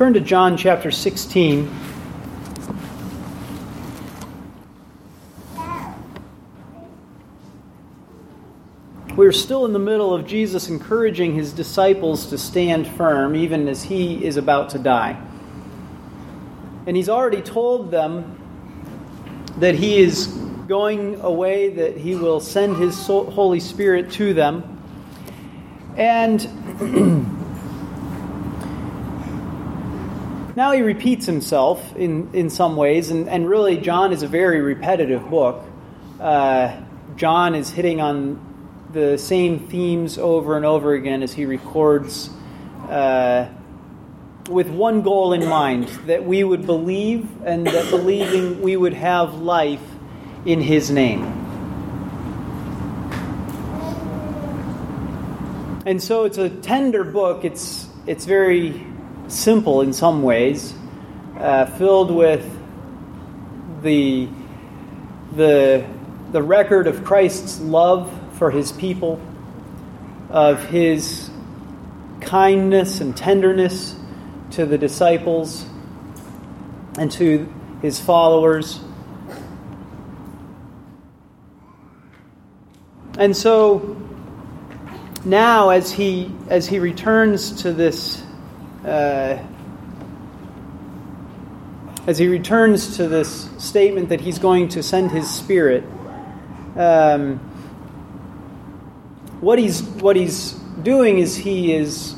Turn to John chapter 16. We're still in the middle of Jesus encouraging his disciples to stand firm, even as he is about to die. And he's already told them that he is going away, that he will send his Holy Spirit to them. And now he repeats himself in, in some ways, and, and really, John is a very repetitive book. Uh, John is hitting on the same themes over and over again as he records uh, with one goal in mind that we would believe and that believing we would have life in his name. And so it's a tender book. It's, it's very simple in some ways, uh, filled with the, the, the record of Christ's love for his people, of his kindness and tenderness to the disciples and to his followers. And so now as he as he returns to this uh, as he returns to this statement that he's going to send his spirit um, what he's what he's doing is he is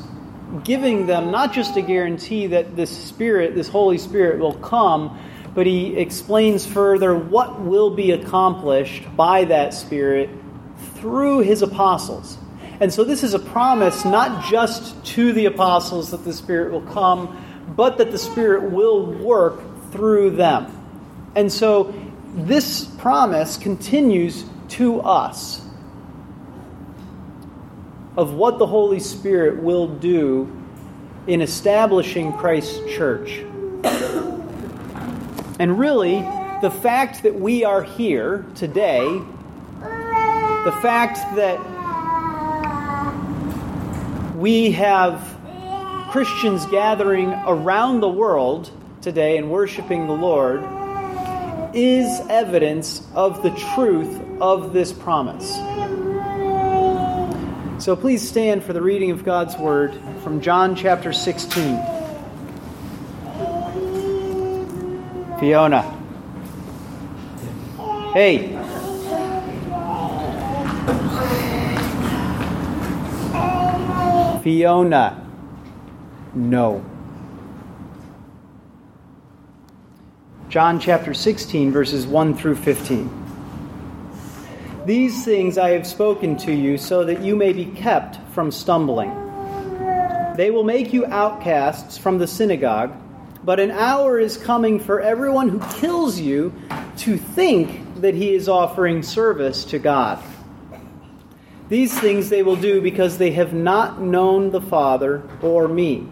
giving them not just a guarantee that this spirit this holy spirit will come but he explains further what will be accomplished by that spirit through his apostles and so this is a promise not just to the apostles that the spirit will come but that the spirit will work through them and so this promise continues to us of what the Holy Spirit will do in establishing Christ's church. And really, the fact that we are here today, the fact that we have Christians gathering around the world today and worshiping the Lord is evidence of the truth of this promise. So please stand for the reading of God's Word from John chapter 16. Fiona. Hey. Fiona. No. John chapter 16, verses 1 through 15. These things I have spoken to you so that you may be kept from stumbling. They will make you outcasts from the synagogue, but an hour is coming for everyone who kills you to think that he is offering service to God. These things they will do because they have not known the Father or me.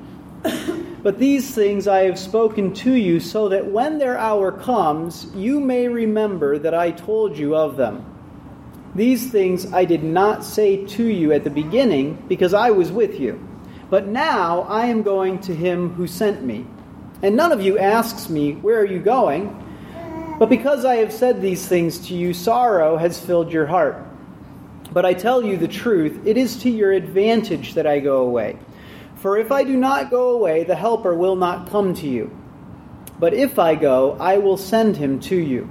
But these things I have spoken to you so that when their hour comes, you may remember that I told you of them. These things I did not say to you at the beginning because I was with you. But now I am going to him who sent me. And none of you asks me, Where are you going? But because I have said these things to you, sorrow has filled your heart. But I tell you the truth, it is to your advantage that I go away. For if I do not go away, the Helper will not come to you. But if I go, I will send him to you.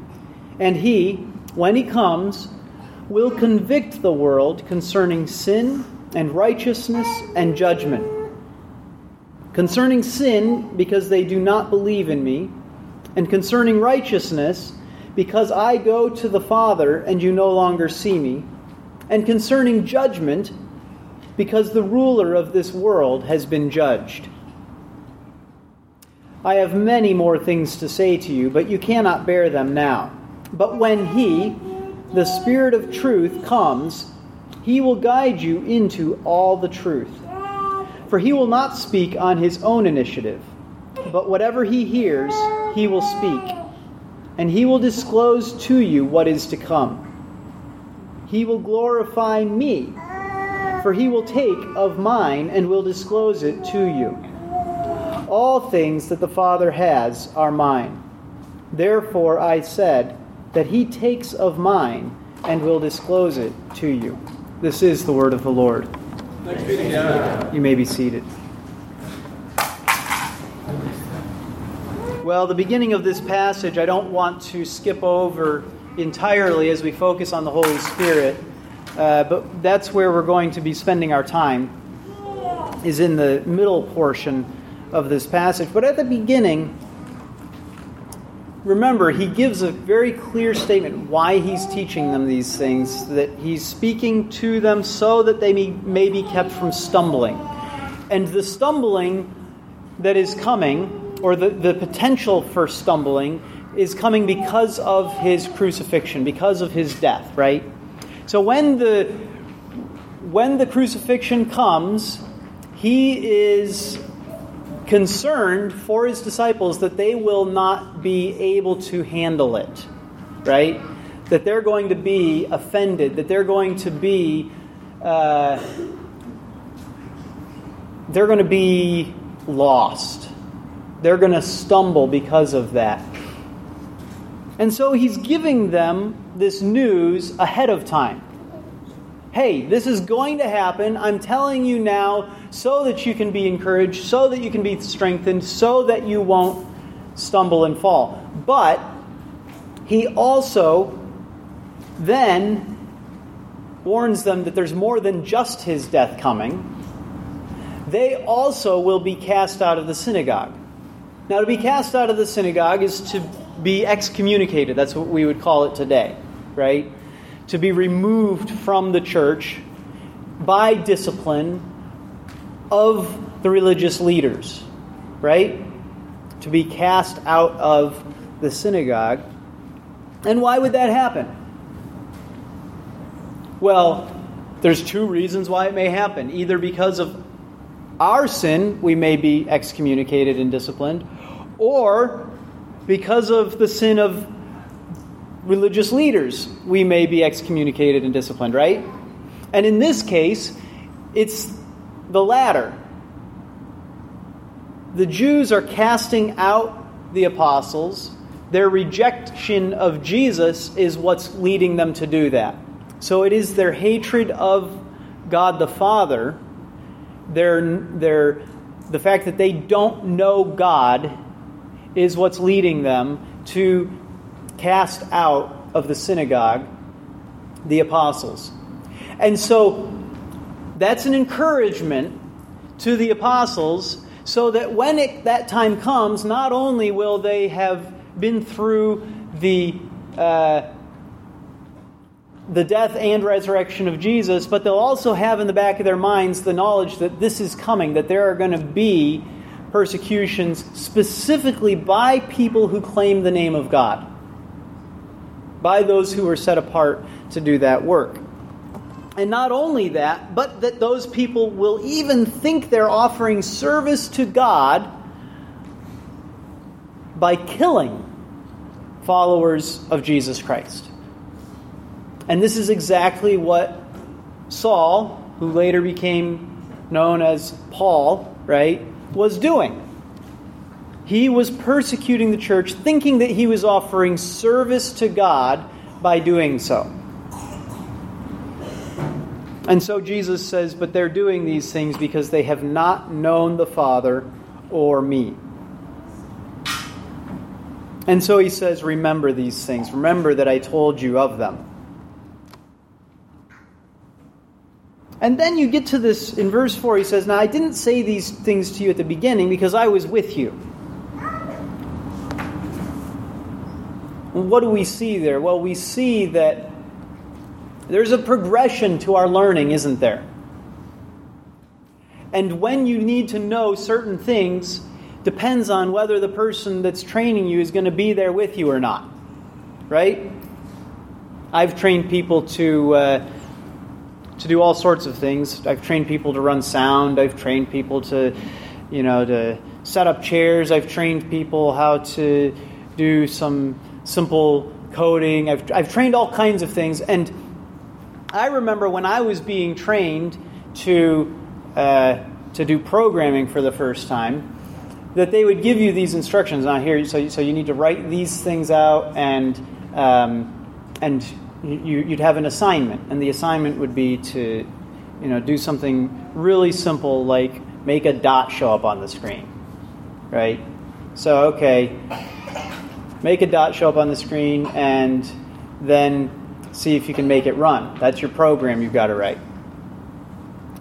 And he, when he comes, will convict the world concerning sin and righteousness and judgment. Concerning sin, because they do not believe in me, and concerning righteousness, because I go to the Father and you no longer see me, and concerning judgment, because the ruler of this world has been judged. I have many more things to say to you, but you cannot bear them now. But when He, the Spirit of truth comes, he will guide you into all the truth. For he will not speak on his own initiative, but whatever he hears, he will speak, and he will disclose to you what is to come. He will glorify me, for he will take of mine and will disclose it to you. All things that the Father has are mine. Therefore I said that he takes of mine and will disclose it to you. This is the word of the Lord. You may be seated. Well, the beginning of this passage, I don't want to skip over entirely as we focus on the Holy Spirit, uh, but that's where we're going to be spending our time, is in the middle portion of this passage. But at the beginning, remember, he gives a very clear statement why he's teaching them these things, that he's speaking to them so that they may, be kept from stumbling. And the stumbling that is coming, or the, the potential for stumbling, is coming because of his crucifixion, because of his death, right? So when the when the crucifixion comes, he is concerned for his disciples that they will not be able to handle it, right? That they're going to be offended, that they're going to be uh, they're going to be lost. They're going to stumble because of that. And so he's giving them this news ahead of time. Hey, this is going to happen. I'm telling you now so that you can be encouraged, so that you can be strengthened, so that you won't stumble and fall. But he also then warns them that there's more than just his death coming. They also will be cast out of the synagogue. Now, to be cast out of the synagogue is to be excommunicated. That's what we would call it today, right? To be removed from the church by discipline of the religious leaders, right? To be cast out of the synagogue. And why would that happen? Well, there's two reasons why it may happen. Either because of our sin, we may be excommunicated and disciplined, or because of the sin of religious leaders, we may be excommunicated and disciplined, right? And in this case, it's the latter. The Jews are casting out the apostles. Their rejection of Jesus is what's leading them to do that. So it is their hatred of God the Father, their, their, the fact that they don't know God is what's leading them to cast out of the synagogue the apostles. And so that's an encouragement to the apostles so that when it, that time comes, not only will they have been through the uh, the death and resurrection of Jesus, but they'll also have in the back of their minds the knowledge that this is coming, that there are going to be persecutions specifically by people who claim the name of God, by those who are set apart to do that work. And not only that, but that those people will even think they're offering service to God by killing followers of Jesus Christ. And this is exactly what Saul, who later became known as Paul, right, was doing. He was persecuting the church, thinking that he was offering service to God by doing so. And so Jesus says, But they're doing these things because they have not known the Father or me. And so he says, Remember these things. Remember that I told you of them. And then you get to this in verse 4, he says, Now I didn't say these things to you at the beginning because I was with you. what do we see there? Well, we see that there's a progression to our learning, isn't there? And when you need to know certain things depends on whether the person that's training you is going to be there with you or not. Right? I've trained people to. Uh, to do all sorts of things. I've trained people to run sound. I've trained people to, you know, to set up chairs. I've trained people how to do some simple coding. I've, I've trained all kinds of things. And I remember when I was being trained to, uh, to do programming for the first time, that they would give you these instructions. Now here, so so you need to write these things out, and um, and you, you'd have an assignment, and the assignment would be to you know do something really simple like make a dot show up on the screen, right? So okay, make a dot show up on the screen, and then see if you can make it run. That's your program you've got to write.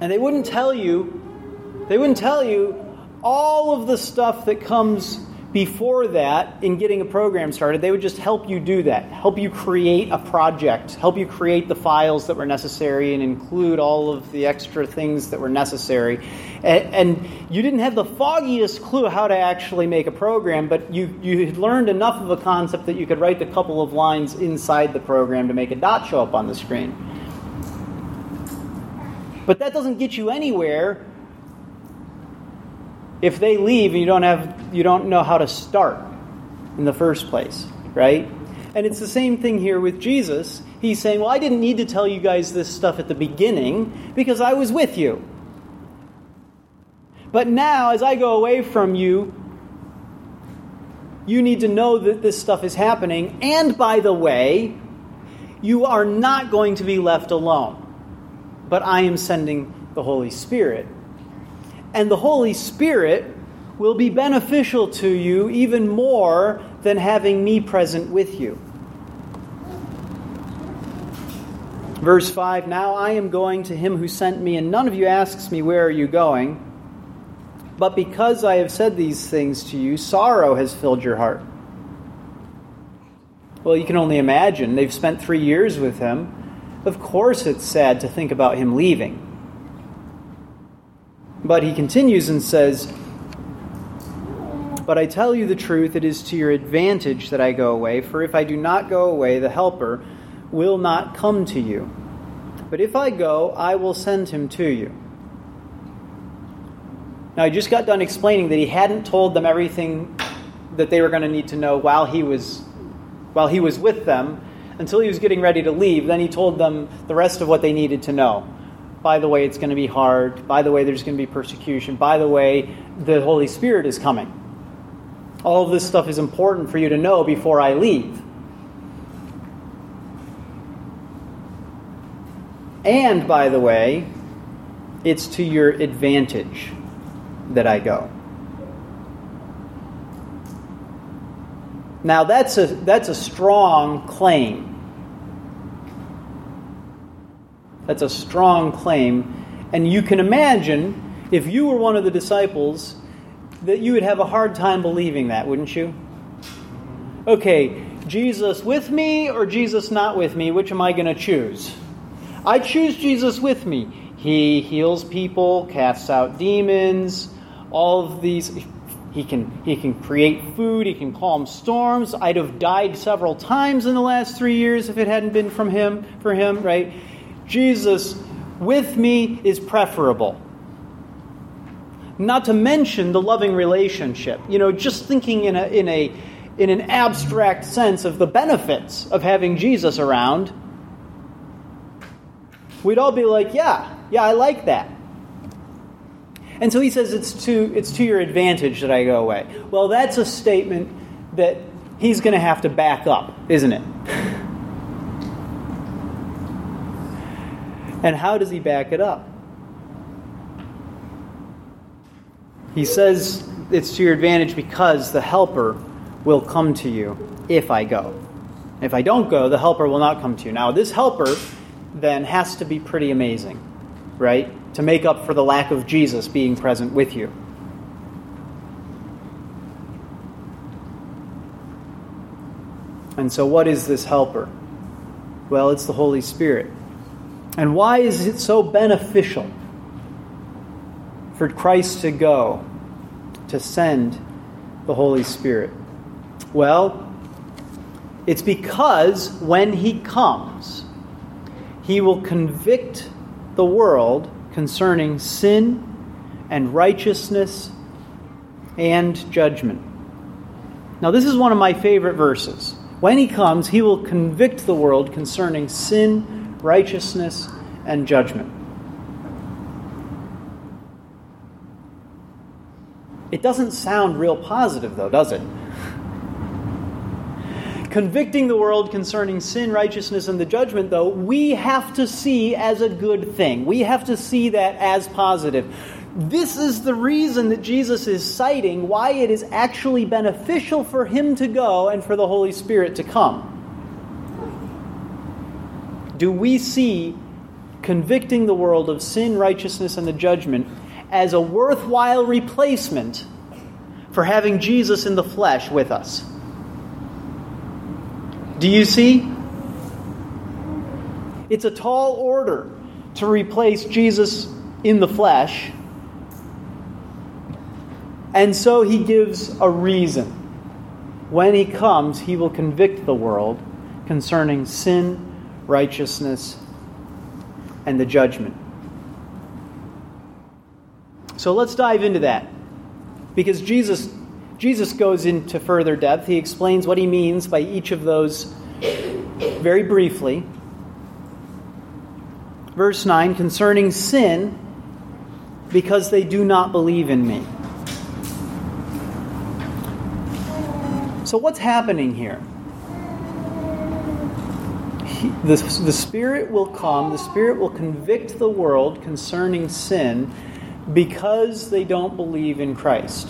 And they wouldn't tell you, they wouldn't tell you all of the stuff that comes before that in getting a program started. They would just help you do that, help you create a project, help you create the files that were necessary, and include all of the extra things that were necessary. And, and you didn't have the foggiest clue how to actually make a program, but you, you had learned enough of a concept that you could write the couple of lines inside the program to make a dot show up on the screen. But that doesn't get you anywhere if they leave and you don't have you don't know how to start in the first place, right? And it's the same thing here with Jesus. He's saying, "Well, I didn't need to tell you guys this stuff at the beginning because I was with you. But now as I go away from you, you need to know that this stuff is happening. And by the way, you are not going to be left alone but I am sending the Holy Spirit. And the Holy Spirit will be beneficial to you even more than having me present with you. Verse 5 Now I am going to him who sent me, and none of you asks me, Where are you going? But because I have said these things to you, sorrow has filled your heart. Well, you can only imagine. They've spent three years with him. Of course, it's sad to think about him leaving. But he continues and says, But I tell you the truth, it is to your advantage that I go away, for if I do not go away, the Helper will not come to you. But if I go, I will send him to you. Now, I just got done explaining that he hadn't told them everything that they were going to need to know while he was, while he was with them until he was getting ready to leave. Then he told them the rest of what they needed to know. By the way, it's going to be hard. By the way, there's going to be persecution. By the way, the Holy Spirit is coming. All of this stuff is important for you to know before I leave. And by the way, it's to your advantage that I go. Now that's a that's a strong claim. That's a strong claim. And you can imagine if you were one of the disciples that you would have a hard time believing that, wouldn't you? Okay, Jesus with me or Jesus not with me? Which am I going to choose? I choose Jesus with me. He heals people, casts out demons, all of these. He can, he can create food, he can calm storms. I'd have died several times in the last three years if it hadn't been from him, for him, right? Jesus with me is preferable. Not to mention the loving relationship. You know, just thinking in a, in a, in an abstract sense of the benefits of having Jesus around, we'd all be like, yeah, yeah, I like that. And so he says it's to, it's to your advantage that I go away. Well, that's a statement that he's going to have to back up, isn't it? And how does he back it up? He says it's to your advantage because the helper will come to you if I go. If I don't go, the helper will not come to you. Now, this helper then has to be pretty amazing, right? To make up for the lack of Jesus being present with you. And so, what is this helper? Well, it's the Holy Spirit. And why is it so beneficial for Christ to go to send the Holy Spirit? Well, it's because when he comes, he will convict the world concerning sin and righteousness and judgment. Now, this is one of my favorite verses. When he comes, he will convict the world concerning sin righteousness, and judgment. It doesn't sound real positive, though, does it? Convicting the world concerning sin, righteousness, and the judgment, though, we have to see as a good thing. We have to see that as positive. This is the reason that Jesus is citing why it is actually beneficial for him to go and for the Holy Spirit to come. Do we see convicting the world of sin, righteousness, and the judgment as a worthwhile replacement for having Jesus in the flesh with us? Do you see? It's a tall order to replace Jesus in the flesh and so he gives a reason. When he comes, he will convict the world concerning sin, righteousness, and the judgment. So let's dive into that. Because Jesus Jesus goes into further depth. He explains what he means by each of those very briefly. Verse 9 concerning sin because they do not believe in me. So, what's happening here? He, the, the Spirit will come, the Spirit will convict the world concerning sin because they don't believe in Christ.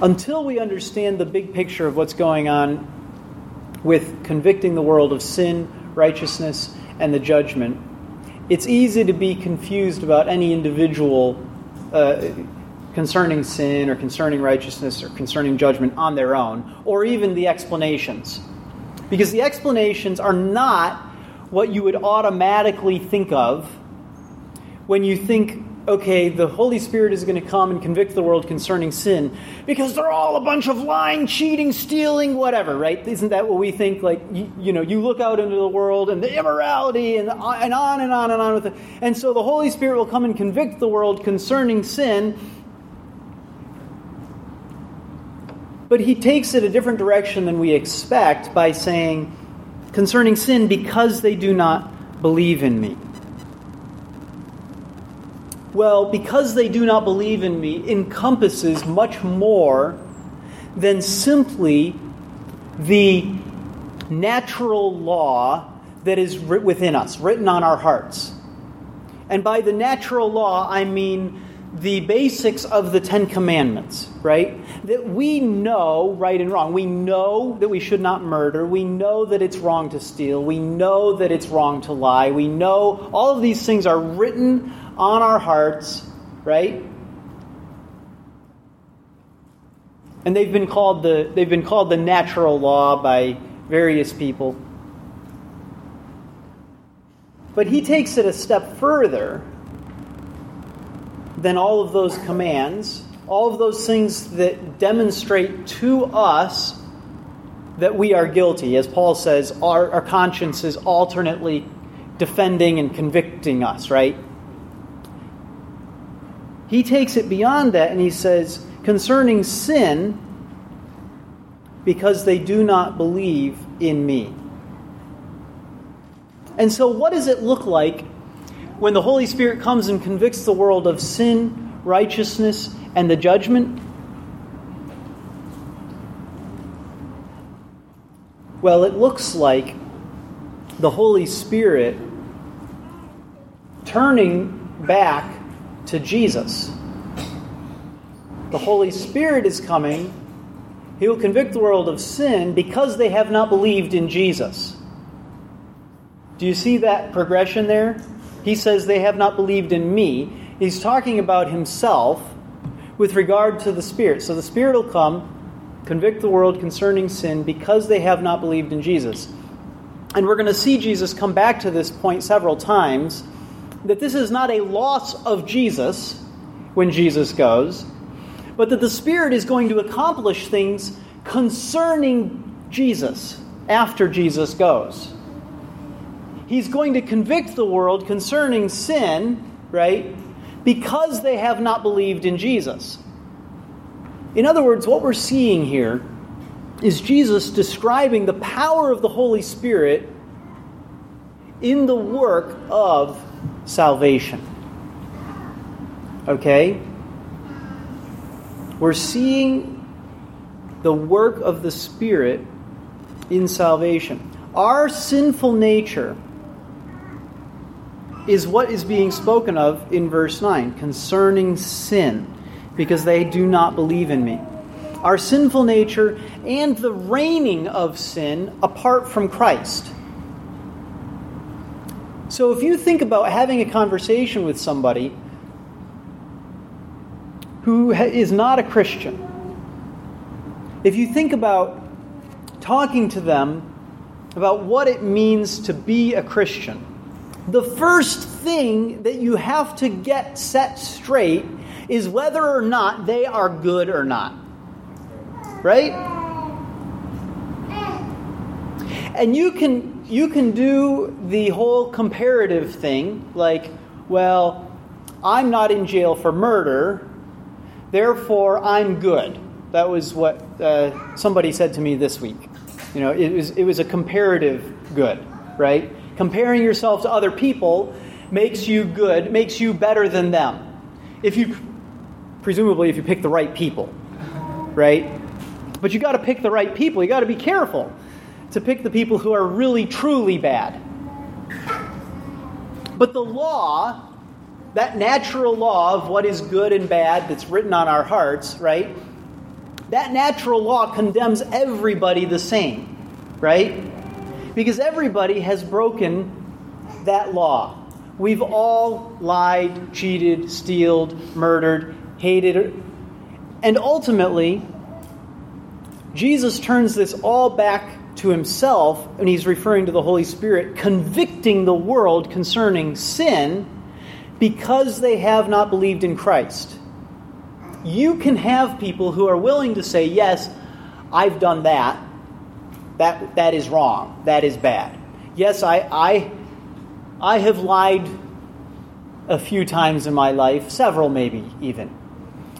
Until we understand the big picture of what's going on with convicting the world of sin, righteousness, and the judgment, it's easy to be confused about any individual uh, concerning sin or concerning righteousness or concerning judgment on their own, or even the explanations. Because the explanations are not what you would automatically think of when you think, okay, the Holy Spirit is going to come and convict the world concerning sin, because they're all a bunch of lying, cheating, stealing, whatever, right? Isn't that what we think? Like, you, you know, you look out into the world and the immorality and, and on and on and on with it. And so the Holy Spirit will come and convict the world concerning sin. But he takes it a different direction than we expect by saying, concerning sin, because they do not believe in me. Well, because they do not believe in me encompasses much more than simply the natural law that is within us, written on our hearts. And by the natural law, I mean the basics of the Ten Commandments, right? That we know right and wrong. We know that we should not murder. We know that it's wrong to steal. We know that it's wrong to lie. We know all of these things are written on our hearts, right? And they've been called the they've been called the natural law by various people. But he takes it a step further than all of those commands, all of those things that demonstrate to us that we are guilty. As Paul says, our, our conscience is alternately defending and convicting us, right? He takes it beyond that and he says, concerning sin, because they do not believe in me. And so, what does it look like when the Holy Spirit comes and convicts the world of sin, righteousness, and the judgment? Well, it looks like the Holy Spirit turning back to Jesus. The Holy Spirit is coming. He will convict the world of sin because they have not believed in Jesus. Do you see that progression there? He says they have not believed in me. He's talking about himself with regard to the Spirit. So the Spirit will come, convict the world concerning sin because they have not believed in Jesus. And we're going to see Jesus come back to this point several times that this is not a loss of Jesus when Jesus goes, but that the Spirit is going to accomplish things concerning Jesus after Jesus goes. He's going to convict the world concerning sin, right? Because they have not believed in Jesus. In other words, what we're seeing here is Jesus describing the power of the Holy Spirit in the work of salvation. Okay? We're seeing the work of the Spirit in salvation. Our sinful nature is what is being spoken of in verse 9 concerning sin, because they do not believe in me. Our sinful nature and the reigning of sin apart from Christ. So if you think about having a conversation with somebody who is not a Christian, if you think about talking to them about what it means to be a Christian, the first thing that you have to get set straight is whether or not they are good or not. Right? And you can you can do the whole comparative thing like, well, I'm not in jail for murder, therefore I'm good. That was what uh, somebody said to me this week. You know, it was, it was a comparative good, right? Comparing yourself to other people makes you good, makes you better than them. If you, presumably, if you pick the right people, right? But you got to pick the right people. You got to be careful to pick the people who are really, truly bad. But the law, that natural law of what is good and bad that's written on our hearts, right? that natural law condemns everybody the same, right? Because everybody has broken that law. We've all lied, cheated, stealed, murdered, hated. And ultimately, Jesus turns this all back to himself, and he's referring to the Holy Spirit, convicting the world concerning sin because they have not believed in Christ you can have people who are willing to say, yes, I've done that. That, that is wrong. That is bad. Yes, I, I, I have lied a few times in my life, several maybe even.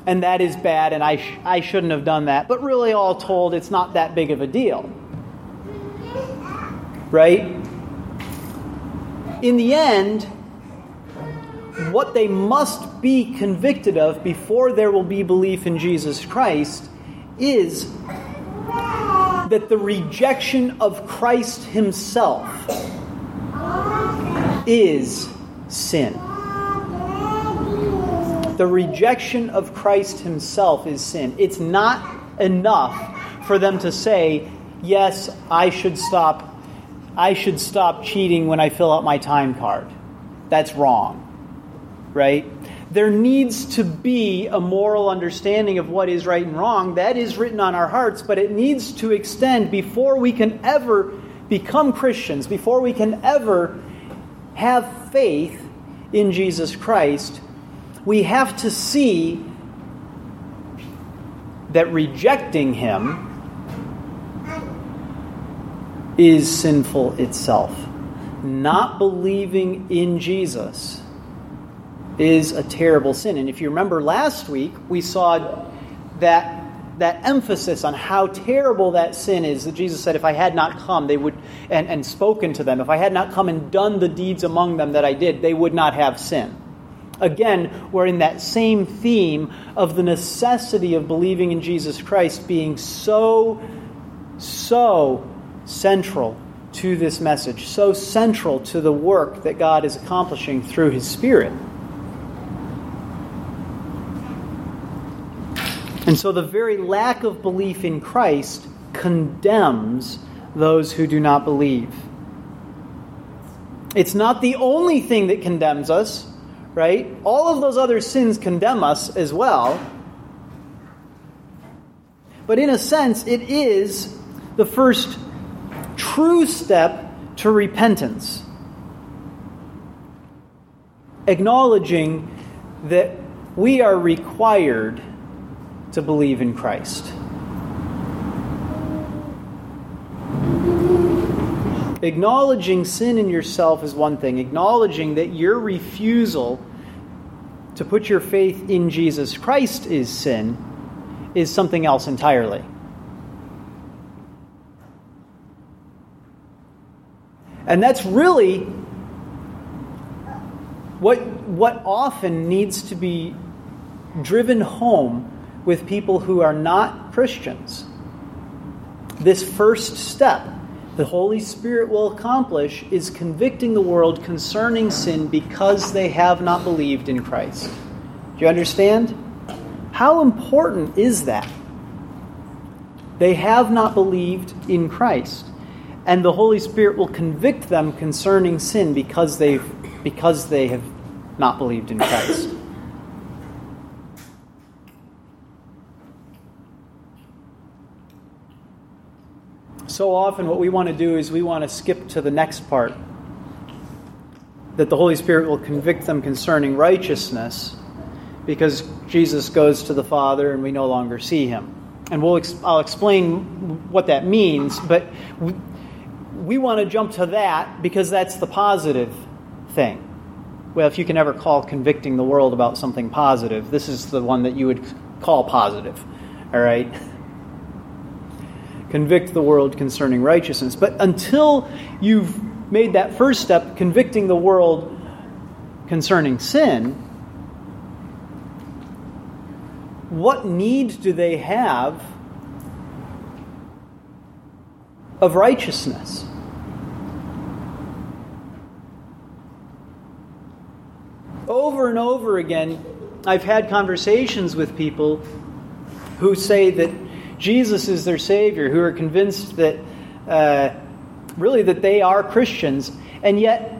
And that is bad, and I, sh- I shouldn't have done that. But really, all told, it's not that big of a deal. Right? In the end, what they must be convicted of before there will be belief in Jesus Christ is that the rejection of Christ Himself is sin. The rejection of Christ Himself is sin. It's not enough for them to say, yes, I should stop. I should stop cheating when I fill out my time card. That's wrong right? There needs to be a moral understanding of what is right and wrong. That is written on our hearts, but it needs to extend before we can ever become Christians, before we can ever have faith in Jesus Christ. We have to see that rejecting Him is sinful itself. Not believing in Jesus is a terrible sin. And if you remember last week, we saw that that emphasis on how terrible that sin is that Jesus said, if I had not come, they would and, and spoken to them, if I had not come and done the deeds among them that I did, they would not have sin. Again, we're in that same theme of the necessity of believing in Jesus Christ being so, so central to this message, so central to the work that God is accomplishing through His Spirit. And so the very lack of belief in Christ condemns those who do not believe. It's not the only thing that condemns us, right? All of those other sins condemn us as well. But in a sense, it is the first true step to repentance. Acknowledging that we are required to believe in Christ. Acknowledging sin in yourself is one thing, acknowledging that your refusal to put your faith in Jesus Christ is sin is something else entirely. And that's really what, what often needs to be driven home with people who are not Christians, this first step the Holy Spirit will accomplish is convicting the world concerning sin because they have not believed in Christ. Do you understand? How important is that? They have not believed in Christ. And the Holy Spirit will convict them concerning sin because, they've, because they have not believed in Christ. So often, what we want to do is we want to skip to the next part that the Holy Spirit will convict them concerning righteousness because Jesus goes to the Father and we no longer see him and we'll ex- I'll explain what that means, but we, we want to jump to that because that's the positive thing. Well, if you can ever call convicting the world about something positive, this is the one that you would call positive. All right? Convict the world concerning righteousness. But until you've made that first step, convicting the world concerning sin, what need do they have of righteousness? Over and over again, I've had conversations with people who say that Jesus is their Savior, who are convinced that uh, really that they are Christians, and yet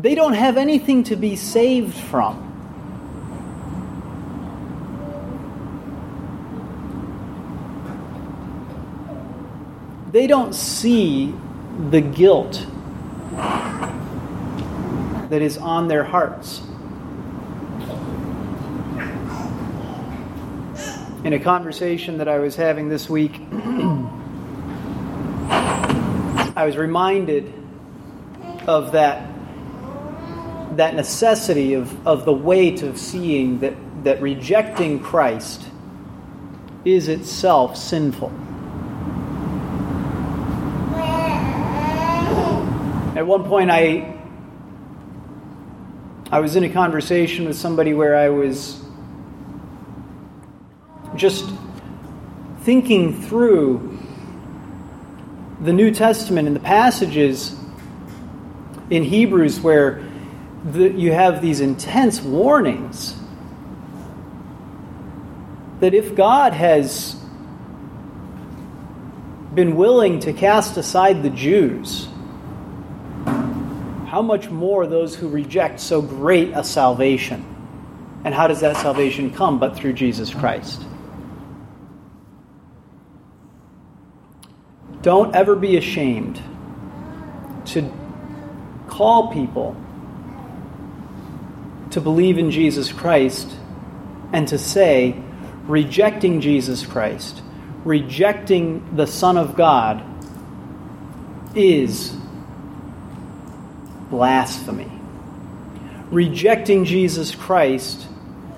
they don't have anything to be saved from. They don't see the guilt that is on their hearts. In a conversation that I was having this week, I was reminded of that that necessity of, of the weight of seeing that, that rejecting Christ is itself sinful. At one point, I, I was in a conversation with somebody where I was just thinking through the New Testament and the passages in Hebrews where the, you have these intense warnings that if God has been willing to cast aside the Jews, how much more those who reject so great a salvation? And how does that salvation come but through Jesus Christ? Don't ever be ashamed to call people to believe in Jesus Christ and to say, rejecting Jesus Christ, rejecting the Son of God, is blasphemy. Rejecting Jesus Christ,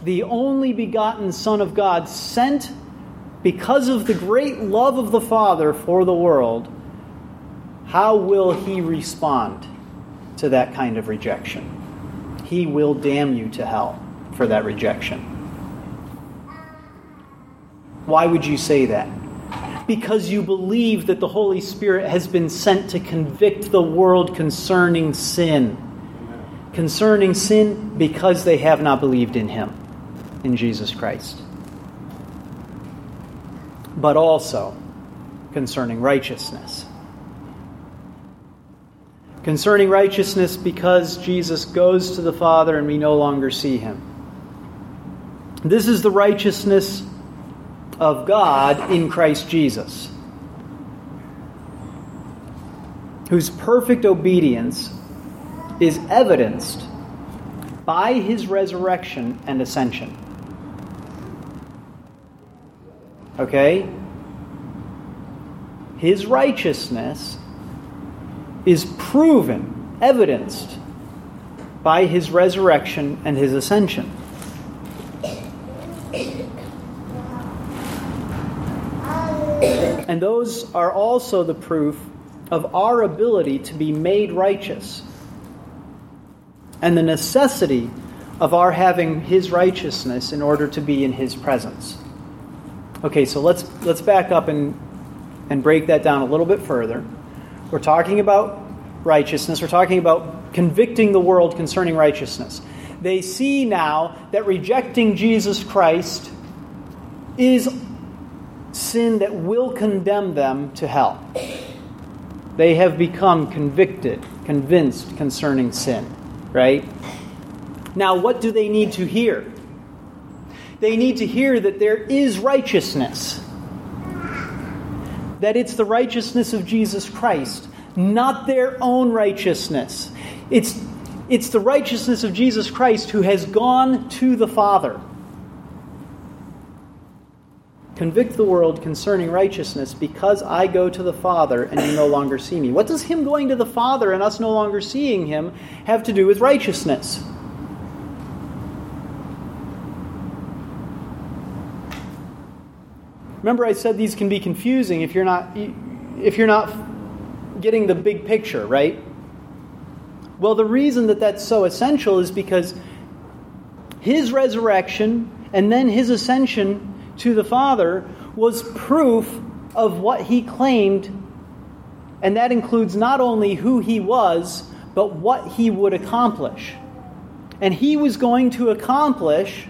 the only begotten Son of God, sent because of the great love of the Father for the world, how will he respond to that kind of rejection? he will damn you to hell for that rejection. Why would you say that? Because you believe that the Holy Spirit has been sent to convict the world concerning sin. Concerning sin because they have not believed in Him, in Jesus Christ. But also concerning righteousness concerning righteousness because Jesus goes to the Father and we no longer see him. This is the righteousness of God in Christ Jesus, whose perfect obedience is evidenced by his resurrection and ascension. Okay? His righteousness is proven, evidenced by his resurrection and his ascension. And those are also the proof of our ability to be made righteous and the necessity of our having his righteousness in order to be in his presence. Okay, so let's let's back up and and break that down a little bit further. We're talking about righteousness. We're talking about convicting the world concerning righteousness. They see now that rejecting Jesus Christ is sin that will condemn them to hell. They have become convicted, convinced concerning sin, right? Now, what do they need to hear? They need to hear that there is righteousness, that it's the righteousness of Jesus Christ, not their own righteousness. It's, it's the righteousness of Jesus Christ who has gone to the Father Convict the world concerning righteousness because I go to the Father and you no longer see me. What does him going to the Father and us no longer seeing him have to do with righteousness? Remember I said these can be confusing if you're not if you're not getting the big picture, right? Well, the reason that that's so essential is because his resurrection and then his ascension to the Father was proof of what he claimed, and that includes not only who he was, but what he would accomplish. And he was going to accomplish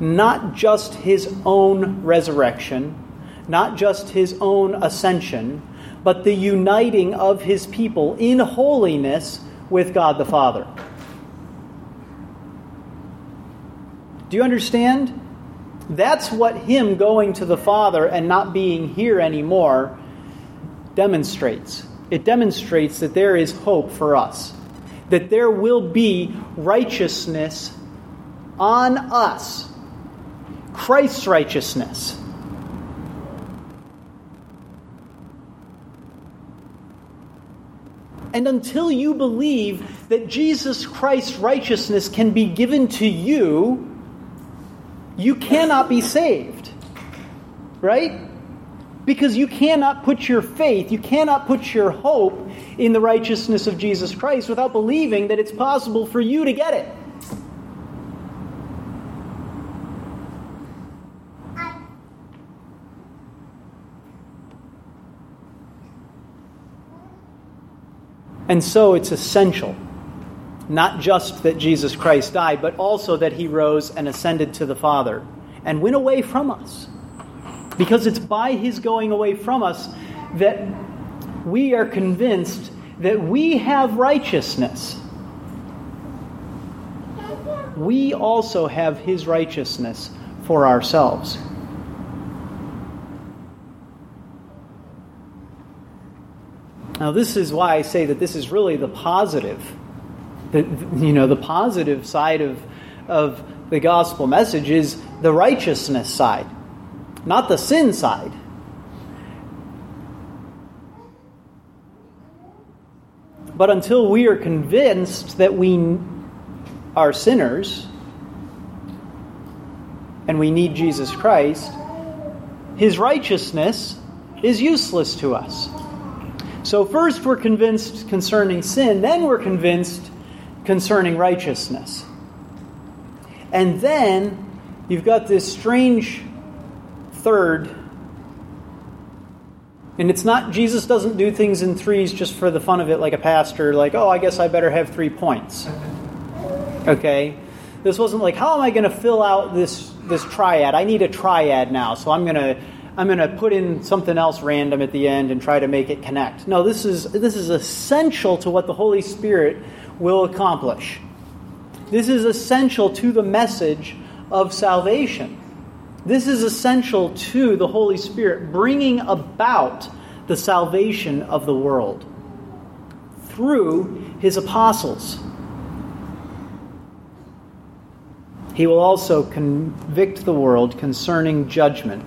not just his own resurrection, not just his own ascension, but the uniting of his people in holiness with God the Father. Do you understand? That's what him going to the Father and not being here anymore demonstrates. It demonstrates that there is hope for us, that there will be righteousness on us, Christ's righteousness. And until you believe that Jesus Christ's righteousness can be given to you, you cannot be saved. Right? Because you cannot put your faith, you cannot put your hope in the righteousness of Jesus Christ without believing that it's possible for you to get it. And so it's essential not just that Jesus Christ died, but also that he rose and ascended to the Father and went away from us. Because it's by his going away from us that we are convinced that we have righteousness. We also have his righteousness for ourselves. Now, this is why I say that this is really the positive the, you know, the positive side of, of the gospel message is the righteousness side, not the sin side. But until we are convinced that we are sinners and we need Jesus Christ, his righteousness is useless to us. So, first we're convinced concerning sin, then we're convinced concerning righteousness. And then you've got this strange third. And it's not, Jesus doesn't do things in threes just for the fun of it, like a pastor, like, oh, I guess I better have three points. Okay? This wasn't like, how am I going to fill out this, this triad? I need a triad now, so I'm going to. I'm going to put in something else random at the end and try to make it connect. No, this is this is essential to what the Holy Spirit will accomplish. This is essential to the message of salvation. This is essential to the Holy Spirit bringing about the salvation of the world through his apostles. He will also convict the world concerning judgment.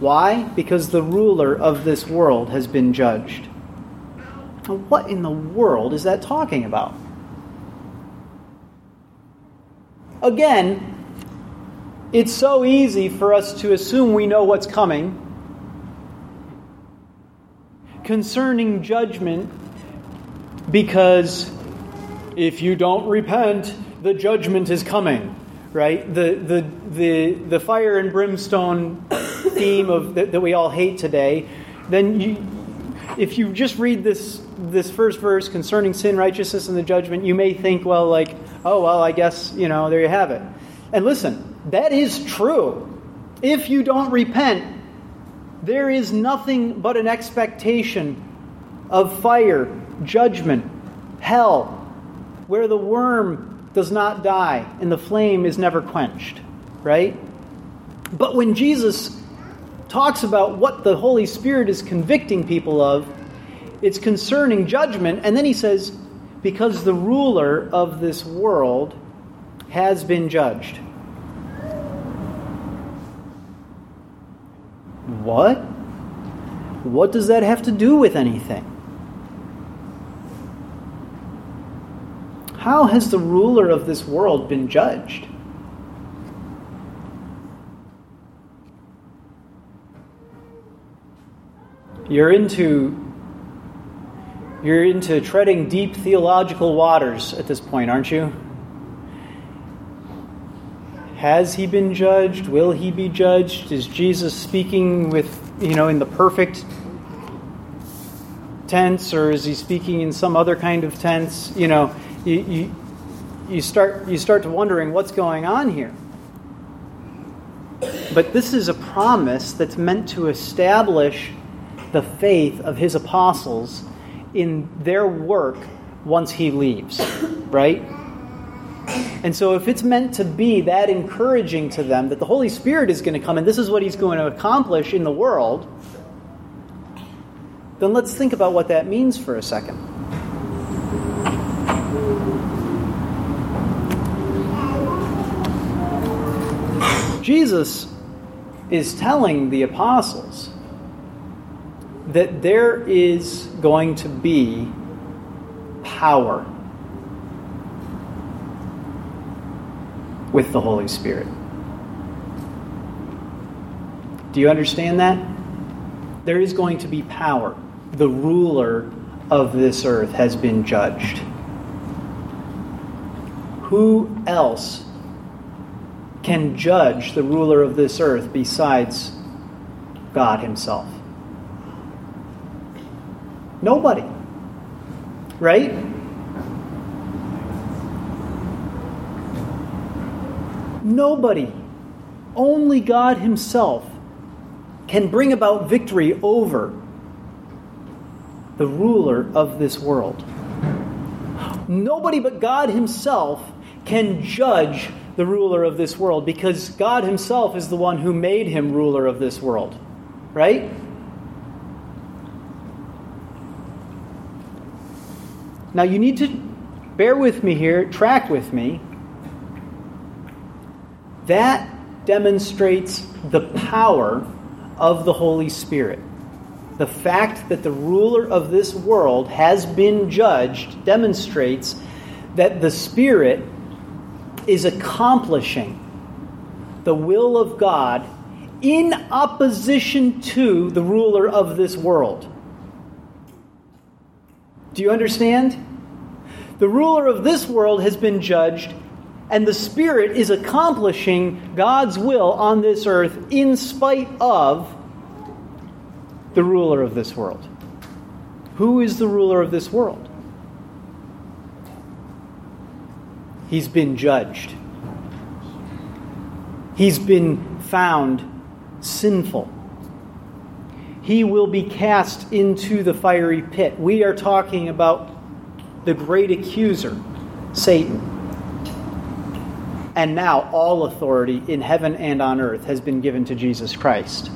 Why? Because the ruler of this world has been judged. Now, what in the world is that talking about? Again, it's so easy for us to assume we know what's coming concerning judgment because if you don't repent, the judgment is coming, right? The, the, the, the fire and brimstone theme of, that, that we all hate today, then you, if you just read this, this first verse concerning sin, righteousness, and the judgment, you may think, well, like, oh, well, I guess, you know, there you have it. And listen, that is true. If you don't repent, there is nothing but an expectation of fire, judgment, hell, where the worm does not die and the flame is never quenched, right? But when Jesus talks about what the Holy Spirit is convicting people of, it's concerning judgment, and then he says, because the ruler of this world has been judged. What? What does that have to do with anything? How has the ruler of this world been judged? You're into you're into treading deep theological waters at this point, aren't you? Has he been judged? Will he be judged? Is Jesus speaking with, you know, in the perfect tense or is he speaking in some other kind of tense? You know, you, you, you start you start to wondering what's going on here. But this is a promise that's meant to establish the faith of his apostles in their work once he leaves, right? And so, if it's meant to be that encouraging to them that the Holy Spirit is going to come and this is what He's going to accomplish in the world, then let's think about what that means for a second. Jesus is telling the apostles that there is going to be power with the Holy Spirit. Do you understand that? There is going to be power. The ruler of this earth has been judged. Who else can judge the ruler of this earth besides God Himself? Nobody. Right? Nobody, only God Himself, can bring about victory over the ruler of this world. Nobody but God Himself can judge the ruler of this world because God Himself is the one who made him ruler of this world. Right? Now you need to bear with me here, track with me that demonstrates the power of the Holy Spirit. The fact that the ruler of this world has been judged demonstrates that the Spirit is accomplishing the will of God in opposition to the ruler of this world. Do you understand? The ruler of this world has been judged and the Spirit is accomplishing God's will on this earth in spite of the ruler of this world. Who is the ruler of this world? He's been judged. He's been found sinful. He will be cast into the fiery pit. We are talking about the great accuser, Satan. And now all authority in heaven and on earth has been given to Jesus Christ.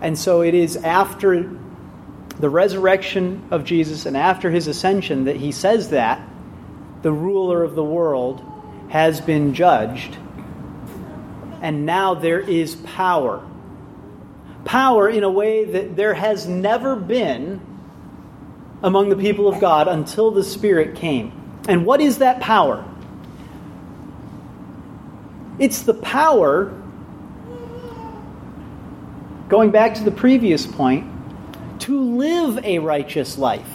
And so it is after the resurrection of Jesus and after his ascension that he says that the ruler of the world has been judged. And now there is power. Power in a way that there has never been among the people of God until the Spirit came. And what is that power? It's the power. Going back to the previous point, to live a righteous life.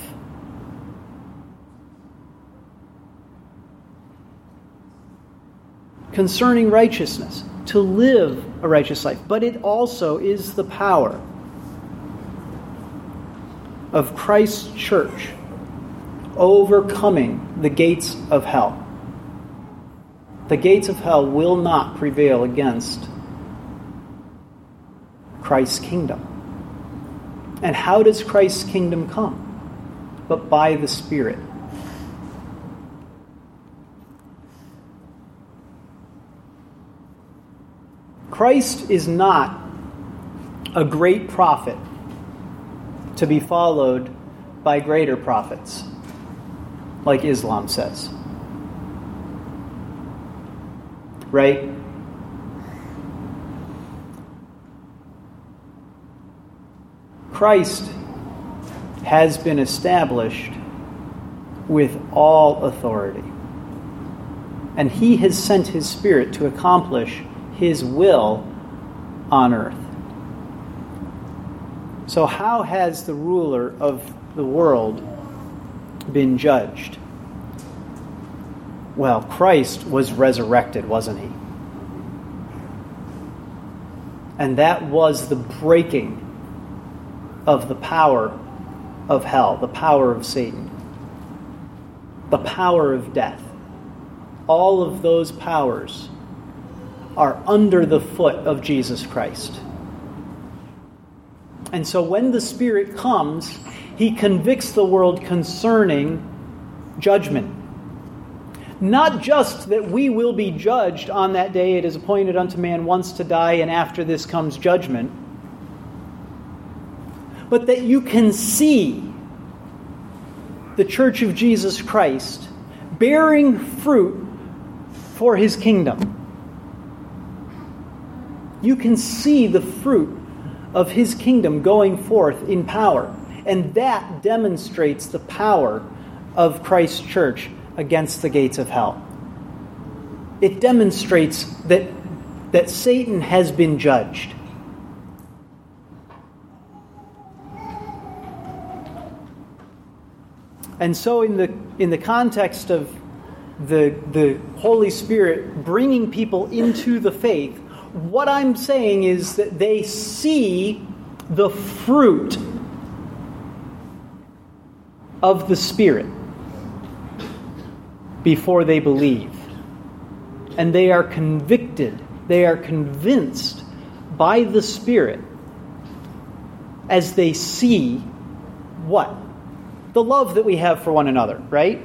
Concerning righteousness, to live a righteous life. But it also is the power of Christ's church overcoming the gates of hell. The gates of hell will not prevail against Christ's kingdom. And how does Christ's kingdom come? But by the Spirit. Christ is not a great prophet to be followed by greater prophets, like Islam says. Right? Christ has been established with all authority. And he has sent his Spirit to accomplish his will on earth. So, how has the ruler of the world been judged? Well, Christ was resurrected, wasn't he? And that was the breaking of the power of hell, the power of Satan, the power of death. All of those powers are under the foot of Jesus Christ. And so when the Spirit comes, he convicts the world concerning judgment. Not just that we will be judged on that day, it is appointed unto man once to die, and after this comes judgment, but that you can see the Church of Jesus Christ bearing fruit for his kingdom you can see the fruit of his kingdom going forth in power. And that demonstrates the power of Christ's church against the gates of hell. It demonstrates that, that Satan has been judged. And so, in the, in the context of the, the Holy Spirit bringing people into the faith, what I'm saying is that they see the fruit of the Spirit before they believe. And they are convicted, they are convinced by the Spirit as they see what? The love that we have for one another, right?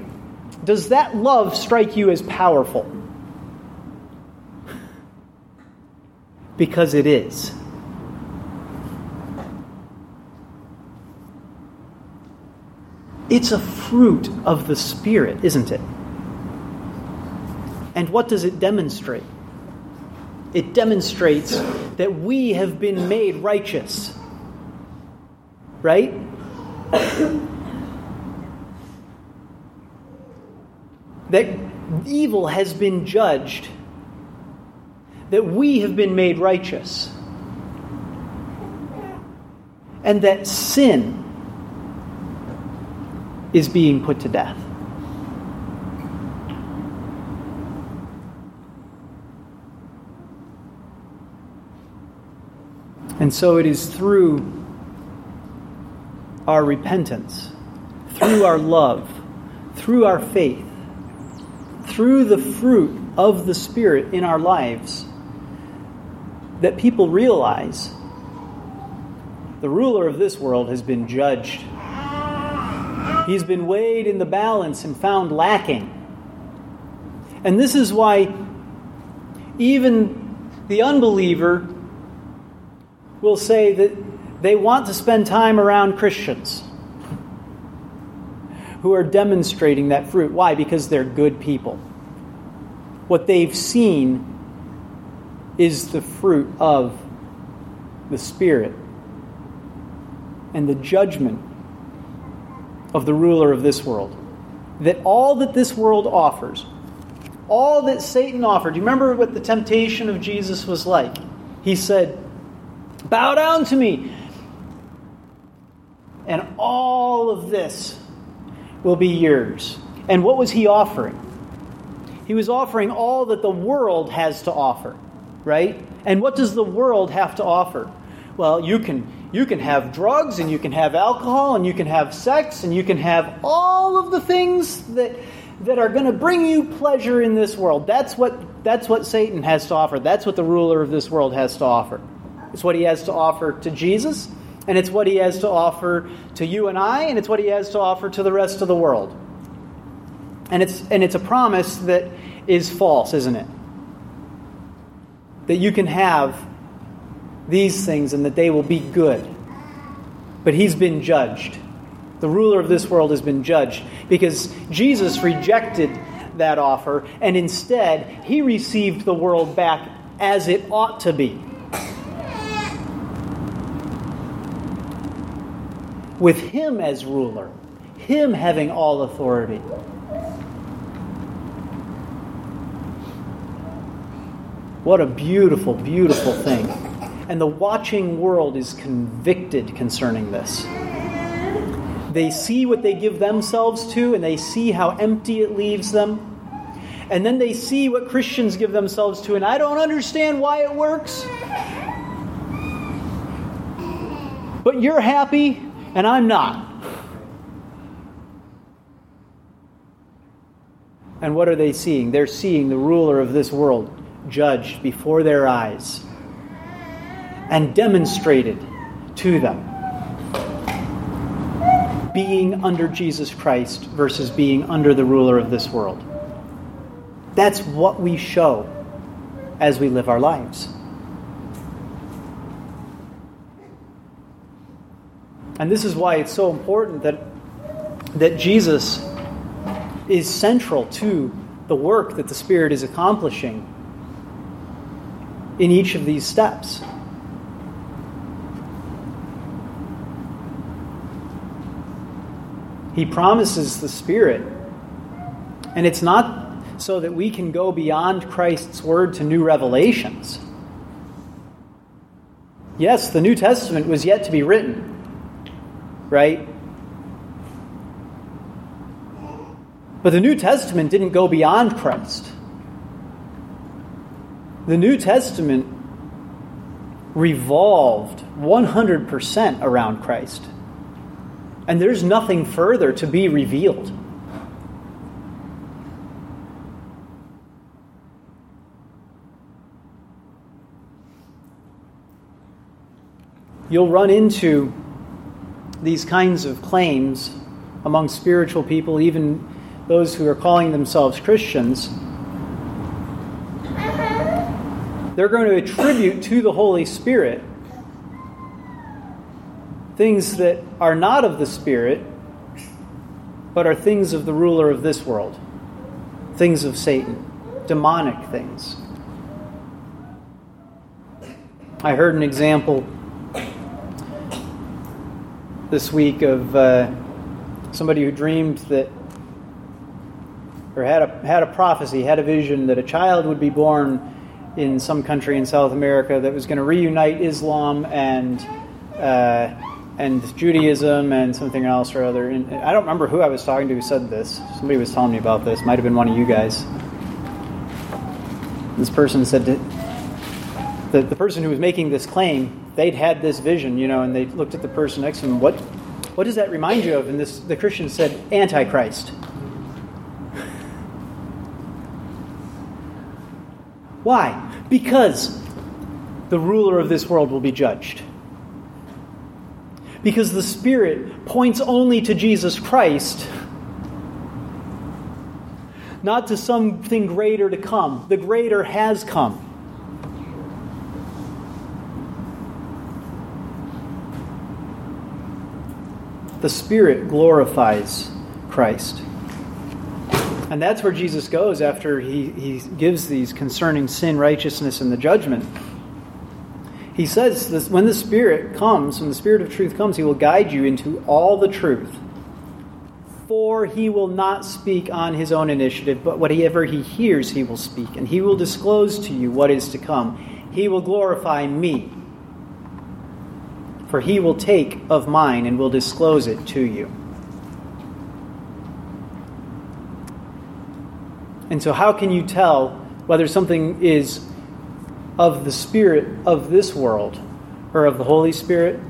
Does that love strike you as powerful? Because it is. It's a fruit of the Spirit, isn't it? And what does it demonstrate? It demonstrates that we have been made righteous. Right? that evil has been judged that we have been made righteous, and that sin is being put to death. And so it is through our repentance, through our love, through our faith, through the fruit of the Spirit in our lives that people realize the ruler of this world has been judged. He's been weighed in the balance and found lacking. And this is why even the unbeliever will say that they want to spend time around Christians who are demonstrating that fruit. Why? Because they're good people. What they've seen is the fruit of the Spirit and the judgment of the ruler of this world. That all that this world offers, all that Satan offered, you remember what the temptation of Jesus was like? He said, Bow down to me. And all of this will be yours. And what was he offering? He was offering all that the world has to offer, right? And what does the world have to offer? Well, you can you can have drugs and you can have alcohol and you can have sex and you can have all of the things that that are going to bring you pleasure in this world. That's what that's what Satan has to offer. That's what the ruler of this world has to offer. It's what he has to offer to Jesus, and it's what he has to offer to you and I, and it's what he has to offer to the rest of the world. And it's and it's a promise that is false, isn't it? That you can have these things and that they will be good. But he's been judged. The ruler of this world has been judged because Jesus rejected that offer and instead he received the world back as it ought to be. With him as ruler, him having all authority. What a beautiful, beautiful thing. And the watching world is convicted concerning this. They see what they give themselves to, and they see how empty it leaves them. And then they see what Christians give themselves to, and I don't understand why it works. But you're happy, and I'm not. And what are they seeing? They're seeing the ruler of this world judged before their eyes and demonstrated to them being under Jesus Christ versus being under the ruler of this world. That's what we show as we live our lives. And this is why it's so important that, that Jesus is central to the work that the Spirit is accomplishing in each of these steps. He promises the Spirit. And it's not so that we can go beyond Christ's word to new revelations. Yes, the New Testament was yet to be written, right? But the New Testament didn't go beyond Christ. The New Testament revolved 100% around Christ. And there's nothing further to be revealed. You'll run into these kinds of claims among spiritual people, even those who are calling themselves Christians. They're going to attribute to the Holy Spirit things that are not of the Spirit, but are things of the ruler of this world, things of Satan, demonic things. I heard an example this week of uh, somebody who dreamed that, or had a, had a prophecy, had a vision that a child would be born in some country in South America that was going to reunite Islam and uh, and Judaism and something else or other. And I don't remember who I was talking to who said this. Somebody was telling me about this. Might have been one of you guys. This person said that the, person who was making this claim, they'd had this vision, you know, and they looked at the person next to them. What, what does that remind you of? And this, the Christian said, Antichrist. Why? Because the ruler of this world will be judged because the Spirit points only to Jesus Christ, not to something greater to come. The greater has come. The Spirit glorifies Christ. And that's where Jesus goes after he, he gives these concerning sin, righteousness, and the judgment. He says this, when the Spirit comes, when the Spirit of truth comes, He will guide you into all the truth. For He will not speak on His own initiative, but whatever He hears, He will speak, and He will disclose to you what is to come. He will glorify me. for he will take of mine and will disclose it to you. And so, how can you tell whether something is of the Spirit of this world or of the Holy Spirit?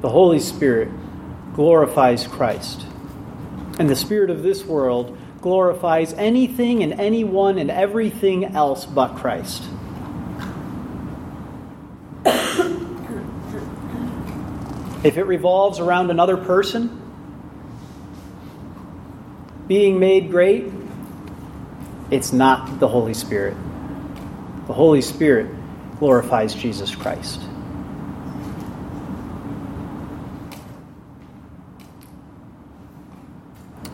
The Holy Spirit glorifies Christ. And the Spirit of this world glorifies anything and anyone and everything else but Christ. if it revolves around another person being made great, it's not the Holy Spirit. The Holy Spirit glorifies Jesus Christ.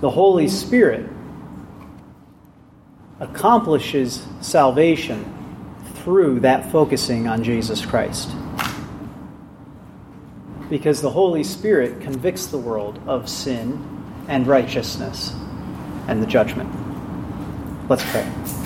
The Holy Spirit accomplishes salvation through that focusing on Jesus Christ. Because the Holy Spirit convicts the world of sin and righteousness and the judgment. Let's pray.